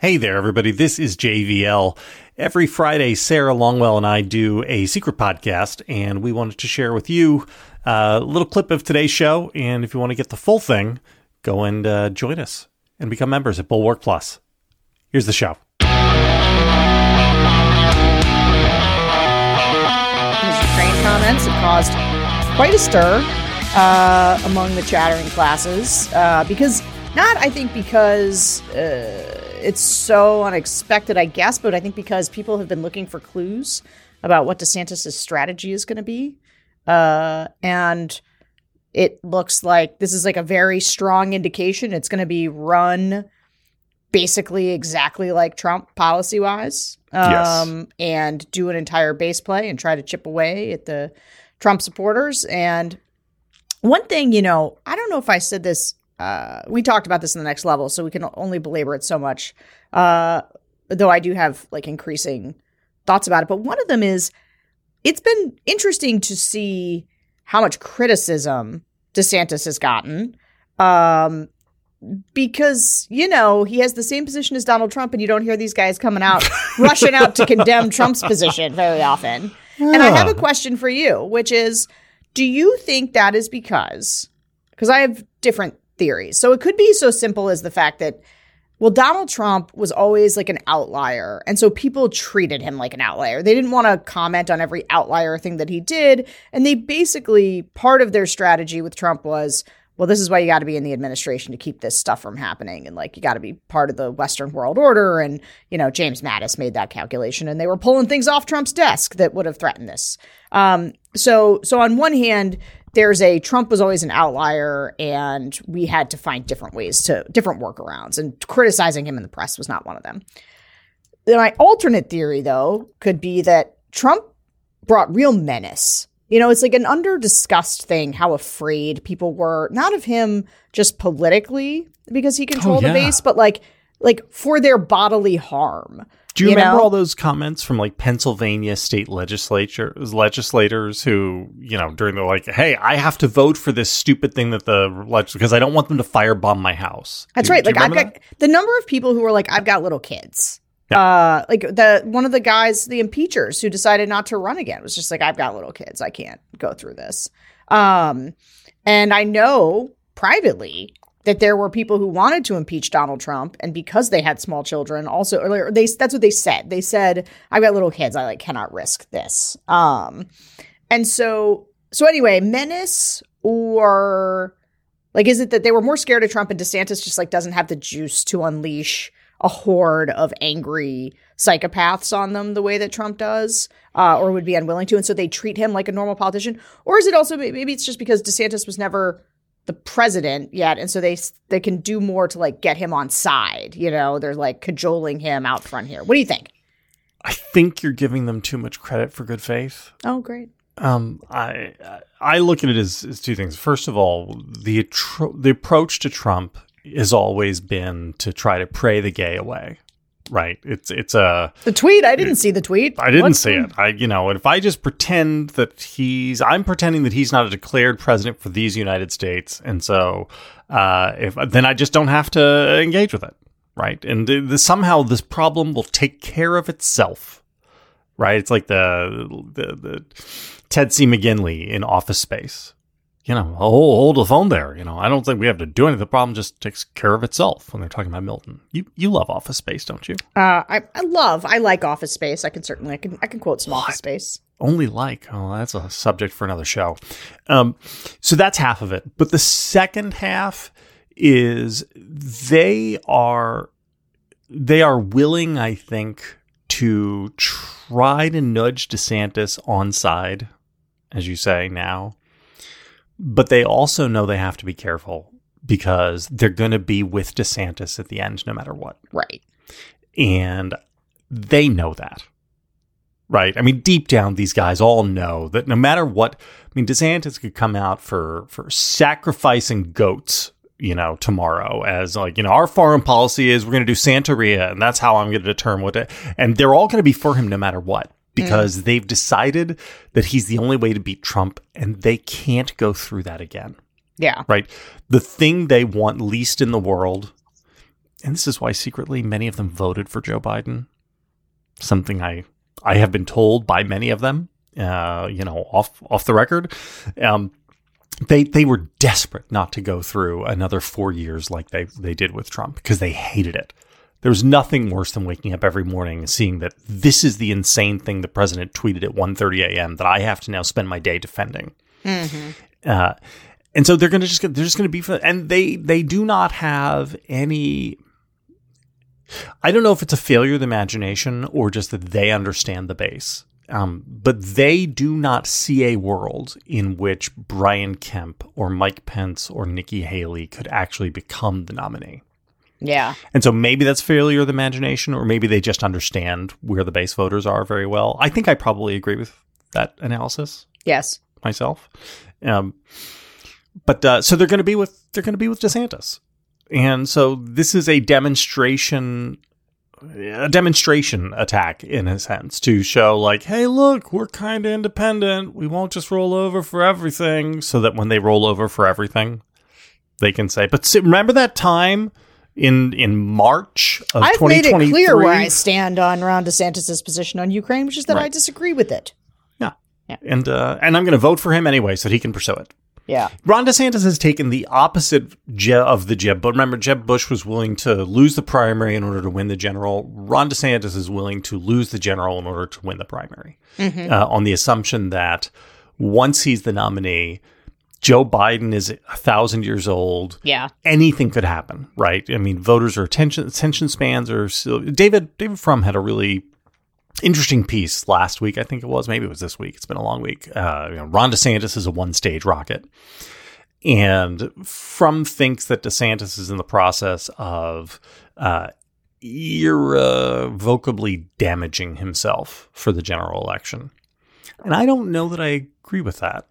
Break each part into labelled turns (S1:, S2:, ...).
S1: Hey there, everybody. This is JVL. Every Friday, Sarah Longwell and I do a secret podcast, and we wanted to share with you a little clip of today's show. And if you want to get the full thing, go and uh, join us and become members at Bulwark Plus. Here's the show.
S2: His Ukraine comments have caused quite a stir uh, among the chattering classes uh, because not, I think, because uh, it's so unexpected, I guess, but I think because people have been looking for clues about what DeSantis' strategy is going to be. Uh, and it looks like this is like a very strong indication it's going to be run basically exactly like Trump policy wise. Um,
S1: Yes.
S2: and do an entire base play and try to chip away at the Trump supporters. And one thing, you know, I don't know if I said this. Uh, we talked about this in the next level, so we can only belabor it so much. Uh, though I do have like increasing thoughts about it. But one of them is it's been interesting to see how much criticism DeSantis has gotten. Um, because, you know, he has the same position as Donald Trump, and you don't hear these guys coming out, rushing out to condemn Trump's position very often. And I have a question for you, which is do you think that is because, because I have different theories. So it could be so simple as the fact that, well, Donald Trump was always like an outlier. And so people treated him like an outlier. They didn't want to comment on every outlier thing that he did. And they basically, part of their strategy with Trump was, well, this is why you got to be in the administration to keep this stuff from happening. And like, you got to be part of the Western world order. And, you know, James Mattis made that calculation and they were pulling things off Trump's desk that would have threatened this. Um, so, so on one hand, there's a Trump was always an outlier and we had to find different ways to different workarounds and criticizing him in the press was not one of them. Then my alternate theory though could be that Trump brought real menace. You know, it's like an under discussed thing how afraid people were not of him just politically because he controlled
S1: Oh, yeah.
S2: the base, but like like for their bodily harm.
S1: Do you,
S2: You
S1: remember
S2: know?
S1: all those comments from like Pennsylvania state legislature legislators who, you know, during the like, hey, I have to vote for this stupid thing that the leg because I don't want them to firebomb my house.
S2: That's
S1: Do-
S2: right.
S1: do
S2: Like I've got the number of people who are like, I've got little kids.
S1: Yeah.
S2: Uh, like the one of the guys, the impeachers, who decided not to run again was just like, I've got little kids. I can't go through this. Um, and I know privately that there were people who wanted to impeach Donald Trump, and because they had small children, also or they that's what they said. They said, "I've got little kids. I like cannot risk this." Um, and so so anyway, menace or like, is it that they were more scared of Trump and DeSantis just like doesn't have the juice to unleash a horde of angry psychopaths on them the way that Trump does, uh, or would be unwilling to, and so they treat him like a normal politician? Or is it also maybe it's just because DeSantis was never the president yet, and so they they can do more to like get him on side? You know, they're like cajoling him out front here. What do you think?
S1: I think you're giving them too much credit for good faith.
S2: Oh, great.
S1: Um, I I look at it as, as two things. First of all, the the approach to Trump has always been to try to pray the gay away. Right? It's it's a
S2: The tweet. I didn't see the tweet.
S1: I didn't see it. I, you know, if I just pretend that he's, I'm pretending that he's not a declared president for these United States, and so, uh, if then I just don't have to engage with it, right? And somehow this problem will take care of itself, right? It's like the the, the Ted C. McGinley in Office Space. You know, oh, hold the phone there. You know, I don't think we have to do anything. The problem just takes care of itself when they're talking about Milton. You you love Office Space, don't you?
S2: Uh, I, I love, I like Office Space. I can certainly, I can, I can quote some Office Space.
S1: only like oh that's a subject for another show um, so that's half of it but the second half is they are they are willing i think to try to nudge desantis on side as you say now but they also know they have to be careful because they're going to be with desantis at the end no matter what
S2: Right.
S1: and they know that. Right? I mean, deep down, these guys all know that no matter what, I mean, DeSantis could come out for for sacrificing goats, you know, tomorrow as like, you know, our foreign policy is we're going to do Santeria, and that's how I'm going to determine what. it and they're all going to be for him no matter what because they've decided that he's the only way to beat Trump, and they can't go through that again
S2: Yeah.
S1: right? The thing they want least in the world and this is why secretly many of them voted for Joe Biden. Something I I have been told by many of them, uh, you know, off off the record. Um, they they were desperate not to go through another four years like they they did with Trump because they hated it. There was nothing worse than waking up every morning and seeing that this is the insane thing the president tweeted at 1.30 a.m. that I have to now spend my day defending. Mm-hmm. Uh, and so they're going to just they're just going to be and they they do not have any I don't know if it's a failure of the imagination or just that they understand the base. Um, but they do not see a world in which Brian Kemp or Mike Pence or Nikki Haley could actually become the nominee.
S2: Yeah.
S1: And so maybe that's failure of the imagination, or maybe they just understand where the base voters are very well. I think I probably agree with that analysis.
S2: Yes.
S1: Myself. Um, but uh, so they're going to be with they're going to be with DeSantis. And so this is a demonstration a demonstration attack in a sense to show like hey look we're kind of independent we won't just roll over for everything so that when they roll over for everything they can say but remember that time in in March of I've made it clear
S2: where I stand on Ron DeSantis' position on Ukraine, which is that right. I disagree with it.
S1: Yeah, yeah, and uh, and I'm going to vote for him anyway, so that he can pursue it.
S2: Yeah.
S1: Ron DeSantis has taken the opposite of the Jeb, but remember, Jeb Bush was willing to lose the primary in order to win the general. Ron DeSantis is willing to lose the general in order to win the primary mm-hmm. uh, on the assumption that once he's the nominee, Joe Biden is a thousand years old.
S2: Yeah,
S1: anything could happen, right? I mean, voters are attention attention spans are. Still, David David Frum had a really interesting piece last week. I think it was. Maybe it was this week. It's been a long week. Uh, you know, Ron DeSantis is a one stage rocket. And Frum thinks that DeSantis is in the process of uh, irrevocably damaging himself for the general election. And I don't know that I agree with that.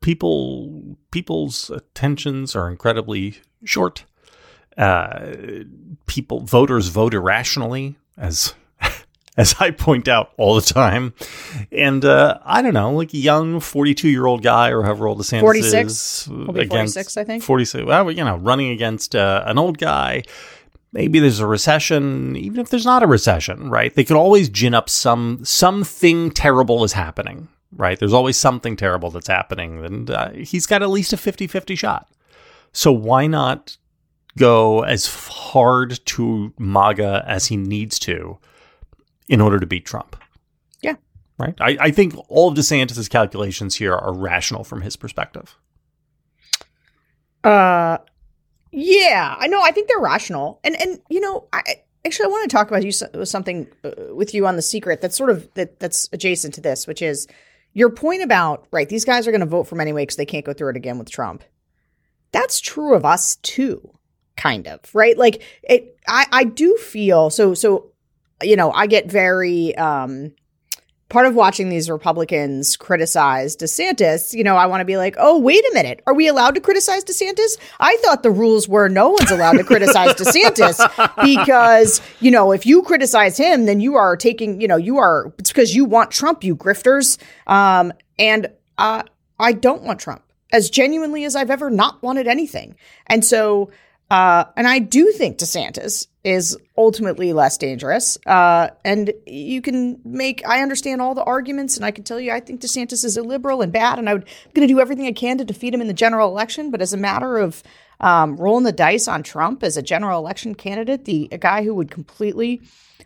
S1: People, people's attentions are incredibly short. Uh, people, voters vote irrationally, as as I point out all the time. And uh, I don't know, like a young 42 year old guy or however old DeSantis 46. is.
S2: Be 46, I think.
S1: 46. Well, you know, running against uh, an old guy. Maybe there's a recession, even if there's not a recession, right? They could always gin up some something terrible is happening, right? There's always something terrible that's happening, and uh, he's got at least a 50-50 shot. So why not go as hard to MAGA as he needs to in order to beat Trump.
S2: Yeah.
S1: Right. I, I think all of DeSantis' calculations here are rational from his perspective.
S2: Uh, yeah, I know. I think they're rational, and and you know, I actually I want to talk about you something uh, with you on the secret that's sort of that that's adjacent to this, which is your point about right. These guys are going to vote for him anyway because they can't go through it again with Trump. That's true of us too, kind of right. Like it, I I do feel so so you know, I get very um part of watching these Republicans criticize DeSantis, you know, I want to be like, oh, wait a minute. Are we allowed to criticize DeSantis? I thought the rules were no one's allowed to criticize DeSantis because, you know, if you criticize him, then you are taking, you know, you are, it's because you want Trump, you grifters. Um, and uh, I don't want Trump as genuinely as I've ever not wanted anything. And so, uh, and I do think DeSantis is ultimately less dangerous. Uh, and you can make, I understand all the arguments, and I can tell you, I think DeSantis is illiberal and bad, and I'm going to do everything I can to defeat him in the general election. But as a matter of um, rolling the dice on Trump as a general election candidate, the a guy who would completely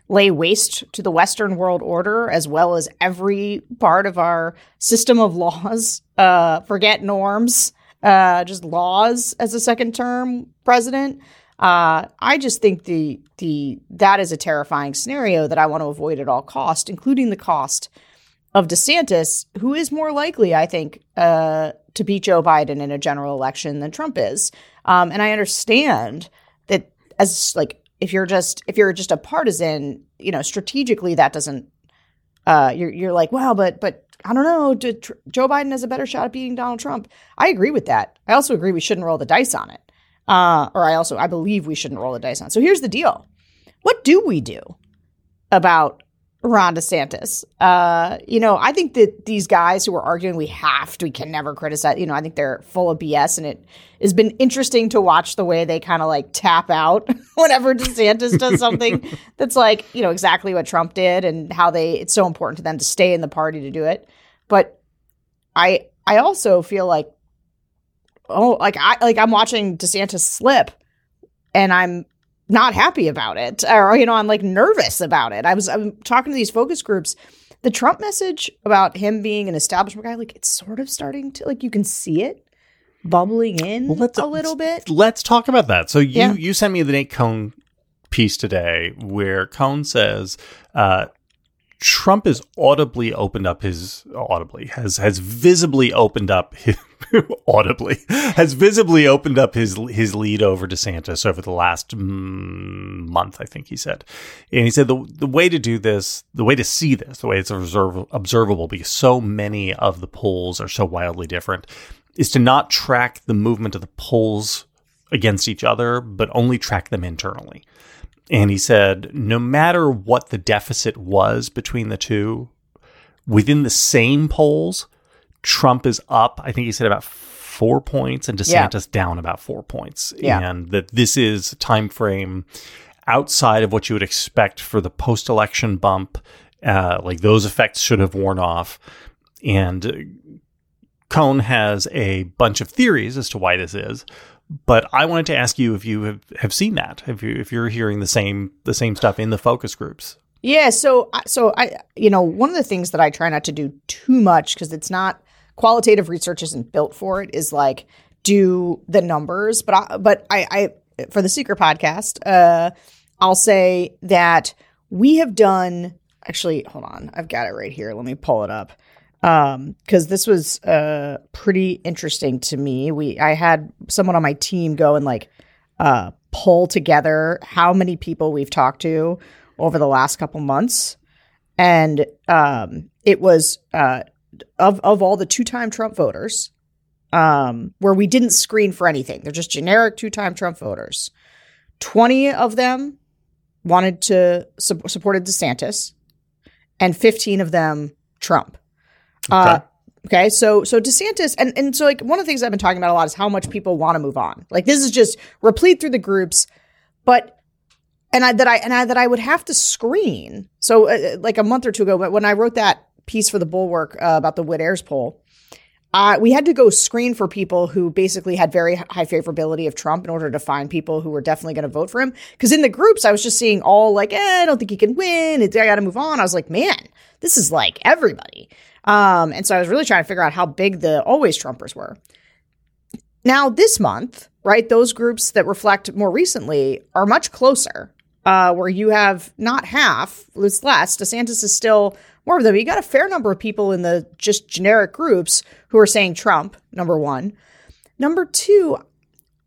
S2: lay waste to the Western world order as well as every part of our system of laws, uh, forget norms uh, just laws as a second term president. Uh, I just think the the that is a terrifying scenario that I want to avoid at all cost, including the cost of DeSantis, who is more likely, I think, uh, to beat Joe Biden in a general election than Trump is. Um, and I understand that as like if you're just if you're just a partisan, you know, strategically that doesn't. Uh, you're you're like, well, but but I don't know. Joe Biden has a better shot at beating Donald Trump. I agree with that. I also agree we shouldn't roll the dice on it. Uh, or I also I believe we shouldn't roll the dice on. It. So here's the deal: what do we do about Ron DeSantis. Uh, you know, I think that these guys who are arguing we have to, we can never criticize, you know, I think they're full of BS. And it has been interesting to watch the way they kind of like tap out whenever DeSantis does something that's like, you know, exactly what Trump did and how they, it's so important to them to stay in the party to do it. But I, I also feel like, oh, like I, like I'm watching DeSantis slip and I'm not happy about it or you know i'm like nervous about it. I was i'm talking to these focus groups. The trump message about him being an establishment guy like it's sort of starting to like you can see it bubbling in well, a little bit.
S1: let's talk about that. So you yeah. you sent me the nate cohn piece today where cohn says uh, Trump has audibly opened up his audibly has has visibly opened up his, audibly has visibly opened up his his lead over DeSantis over the last mm, month. I think he said, and he said the the way to do this, the way to see this, the way it's observ- observable, because so many of the polls are so wildly different, is to not track the movement of the polls against each other, but only track them internally. And he said, no matter what the deficit was between the two, within the same polls, Trump is up. I think he said about four points, and DeSantis yeah. down about four points. Yeah. And that this is a time frame outside of what you would expect for the post-election bump. Uh, like those effects should have worn off. And Cohn has a bunch of theories as to why this is. But I wanted to ask you if you have, have seen that, if you if you're hearing the same the same stuff in the focus groups.
S2: Yeah, so so I you know one of the things that I try not to do too much because it's not qualitative research isn't built for it is like do the numbers, but I, but I, I for the Secret podcast, uh, I'll say that we have done actually. Hold on, I've got it right here. Let me pull it up because um, this was uh, pretty interesting to me. We I had someone on my team go and like uh, pull together how many people we've talked to over the last couple months, and um, it was uh, of of all the two time Trump voters, um, where we didn't screen for anything. They're just generic two time Trump voters. Twenty of them wanted to su- supported DeSantis, and fifteen of them Trump. Okay. Uh, okay. So so DeSantis and and so like one of the things I've been talking about a lot is how much people want to move on. Like this is just replete through the groups, but and I that I and I that I would have to screen. So uh, like a month or two ago, but when I wrote that piece for the Bulwark uh, about the Whit Ayres poll. Uh, we had to go screen for people who basically had very high favorability of Trump in order to find people who were definitely going to vote for him. Because in the groups, I was just seeing all like, eh, I don't think he can win. I got to move on. I was like, man, this is like everybody. Um, and so I was really trying to figure out how big the always Trumpers were. Now, this month, right, those groups that reflect more recently are much closer, uh, where you have not half, it's less. DeSantis is still more of them. You got a fair number of people in the just generic groups who are saying Trump, number one. Number two,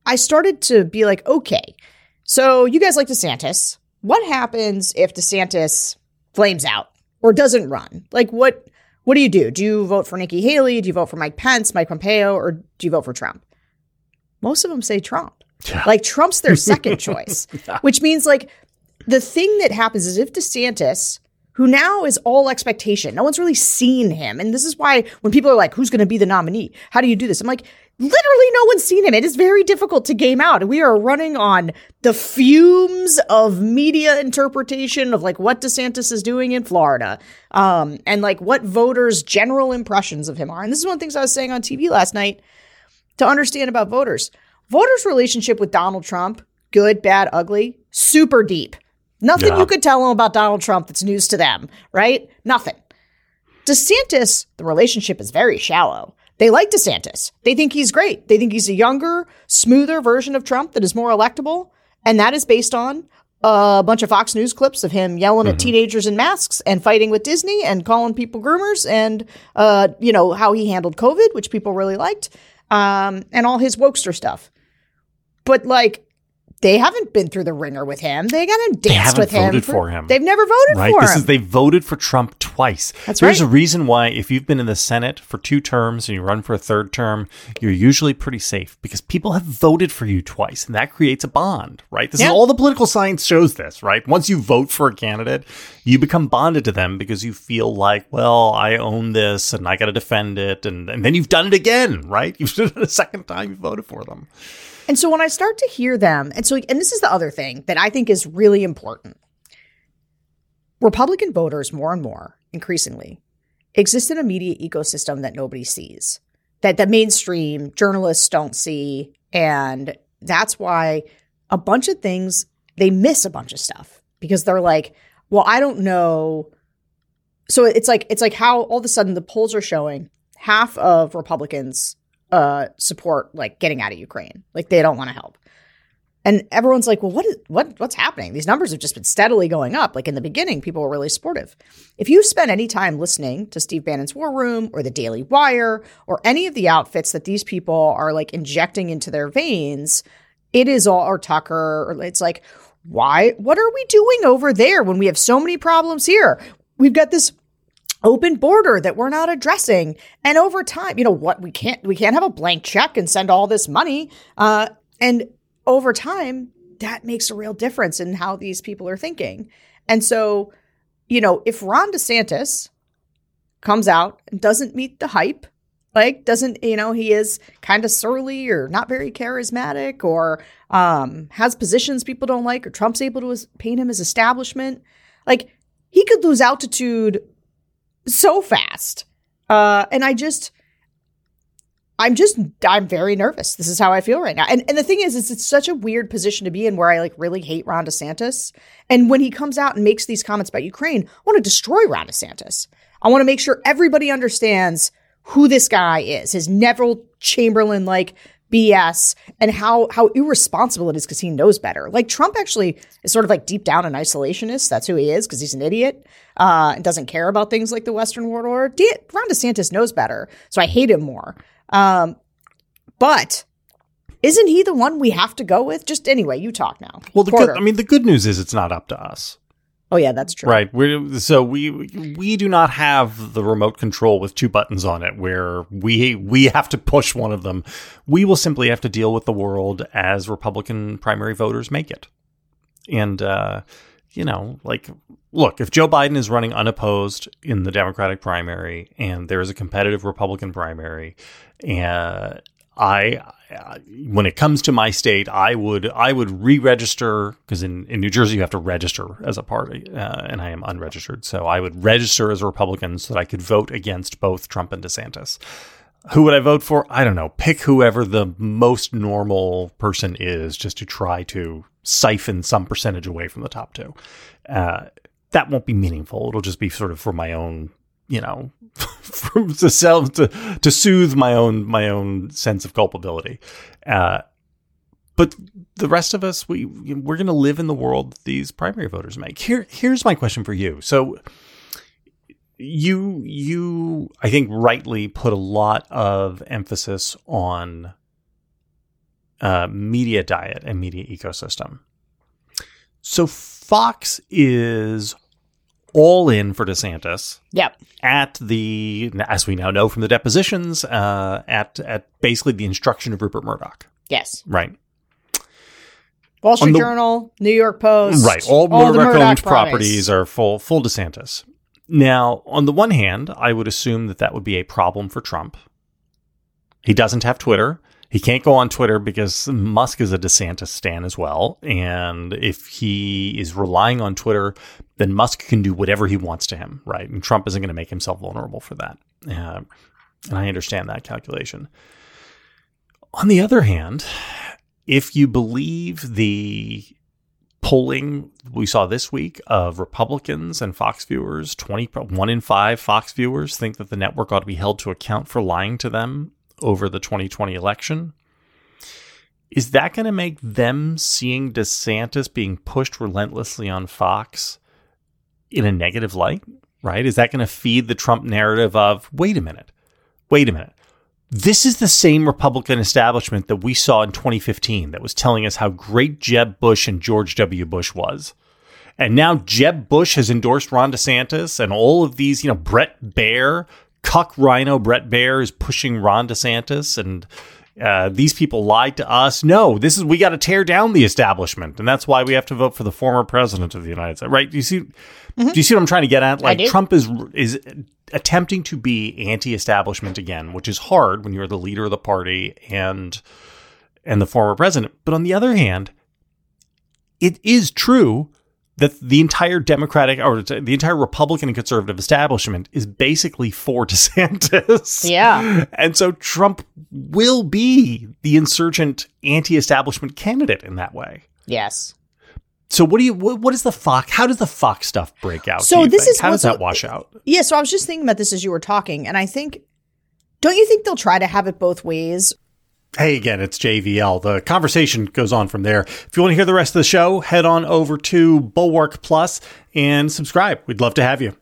S2: I started to be like, okay, so you guys like DeSantis. What happens if DeSantis flames out or doesn't run? Like, what what do you do? Do you vote for Nikki Haley? Do you vote for Mike Pence, Mike Pompeo, or do you vote for Trump? Most of them say Trump. Yeah. Like Trump's their second choice, yeah. which means like the thing that happens is if DeSantis, who now is all expectation, no one's really seen him. And this is why when people are like, who's going to be the nominee? How do you do this? I'm like, literally no one's seen him. It is very difficult to game out. We are running on the fumes of media interpretation of like what DeSantis is doing in Florida, um, and like what voters' general impressions of him are. And this is one of the things I was saying on TV last night to understand about voters. Voters' relationship with Donald Trump, good, bad, ugly, super deep. Nothing yeah. you could tell them about Donald Trump that's news to them, right? Nothing. DeSantis, the relationship is very shallow. They like DeSantis. They think he's great. They think he's a younger, smoother version of Trump that is more electable. And that is based on a bunch of Fox News clips of him yelling mm-hmm. at teenagers in masks and fighting with Disney and calling people groomers and, uh, you know, how he handled COVID, which people really liked, um, and all his wokester stuff. But like, they haven't been through the ringer with him. They got to dance with him.
S1: Voted for, for him.
S2: They've never voted
S1: right?
S2: for
S1: this
S2: him.
S1: Is, they voted for Trump twice.
S2: That's
S1: There's
S2: right.
S1: a reason why if you've been in the Senate for two terms and you run for a third term, you're usually pretty safe because people have voted for you twice and that creates a bond, right? This
S2: Yeah.
S1: is all the political science shows this, right? Once you vote for a candidate, you become bonded to them because you feel like, well, I own this and I got to defend it. And, and then you've done it again, right? You've done it a second time you voted for them.
S2: And so when I start to hear them, and so, and this is the other thing that I think is really important Republican voters, more and more, increasingly, exist in a media ecosystem that nobody sees, that the mainstream journalists don't see. And that's why a bunch of things, they miss a bunch of stuff because they're like, well, I don't know. So it's like, it's like how all of a sudden the polls are showing half of Republicans uh, support like getting out of Ukraine. Like they don't want to help. And everyone's like, well, what is what what's happening? These numbers have just been steadily going up. Like in the beginning, people were really supportive. If you spend any time listening to Steve Bannon's War Room or the Daily Wire or any of the outfits that these people are like injecting into their veins, it is all or Tucker, or it's like, why what are we doing over there when we have so many problems here? We've got this open border that we're not addressing. And over time you know what? We can't we can't have a blank check and send all this money. Uh and over time that makes a real difference in how these people are thinking. And so you know if ron desantis comes out and doesn't meet the hype like doesn't you know he is kind of surly or not very charismatic or um has positions people don't like or trump's able to paint him as establishment like he could lose altitude so fast. Uh, and I just, I'm just, I'm very nervous. This is how I feel right now. And and the thing is, is it's such a weird position to be in where I like really hate Ron DeSantis. And when he comes out and makes these comments about Ukraine, I want to destroy Ron DeSantis. I want to make sure everybody understands who this guy is, his Neville Chamberlain like BS and how how irresponsible it is because he knows better. Like Trump actually is sort of like deep down an isolationist. That's who he is because he's an idiot uh, and doesn't care about things like the Western world order. De- Ron DeSantis knows better, so I hate him more. Um, but isn't he the one we have to go with? Just anyway, you talk now.
S1: Well, the
S2: Porter.
S1: good, I mean, the good news is it's not up to us.
S2: Oh yeah, that's true.
S1: Right. we so we we do not have the remote control with two buttons on it where we we have to push one of them. We will simply have to deal with the world as Republican primary voters make it. And uh, you know, like look, if Joe Biden is running unopposed in the Democratic primary and there is a competitive Republican primary, and I, uh, when it comes to my state, I would I would re-register because in, in New Jersey you have to register as a party, uh, and I am unregistered, so I would register as a Republican so that I could vote against both Trump and DeSantis. Who would I vote for? I don't know. Pick whoever the most normal person is, just to try to siphon some percentage away from the top two. Uh, that won't be meaningful. It'll just be sort of for my own, you know, to self to to soothe my own my own sense of culpability. Uh, but the rest of us, we we're going to live in the world these primary voters make. Here, here's my question for you. So, you you I think rightly put a lot of emphasis on uh, media diet and media ecosystem. So Fox is all in for DeSantis
S2: Yep.
S1: at the, as we now know from the depositions, uh, at at basically the instruction of Rupert Murdoch,
S2: Yes.
S1: right?
S2: Wall Street
S1: the-
S2: Journal, New York Post.
S1: Right. All,
S2: the
S1: Murdoch owned
S2: Murdoch
S1: properties are full full DeSantis. Now, on the one hand, I would assume that that would be a problem for Trump. He doesn't have Twitter. He can't go on Twitter because Musk is a DeSantis stan as well. And if he is relying on Twitter, then Musk can do whatever he wants to him, right? And Trump isn't going to make himself vulnerable for that. Uh, and I understand that calculation. On the other hand, if you believe the polling we saw this week of Republicans and Fox viewers, 20, one in five Fox viewers think that the network ought to be held to account for lying to them over the 2020 election. Is that going to make them seeing DeSantis being pushed relentlessly on Fox in a negative light? Right? Is that going to feed the Trump narrative of, wait a minute, wait a minute. This is the same Republican establishment that we saw in 2015 that was telling us how great Jeb Bush and George W. Bush was. And now Jeb Bush has endorsed Ron DeSantis, and all of these, you know, Brett Baier, cuck RINO Brett Baier is pushing Ron DeSantis, and uh, these people lied to us. No, this is we got to tear down the establishment, and that's why we have to vote for the former president of the United States. Right? Do you see? Mm-hmm. Do you see what I'm trying to get at? Like Trump is is attempting to be anti-establishment again, which is hard when you're the leader of the party and and the former president. But on the other hand, it is true that the entire Democratic or the entire Republican and conservative establishment is basically for DeSantis.
S2: Yeah.
S1: And so Trump will be the insurgent anti establishment candidate in that way.
S2: Yes.
S1: So what do you what, what is the Fox how does the Fox stuff break out?
S2: So this
S1: think?
S2: is
S1: how does that wash out?
S2: Yeah, so I was just thinking about this as you were talking and I think don't you think they'll try to have it both ways?
S1: Hey again, it's JVL. The conversation goes on from there. If you want to hear the rest of the show, head on over to Bulwark Plus and subscribe. We'd love to have you.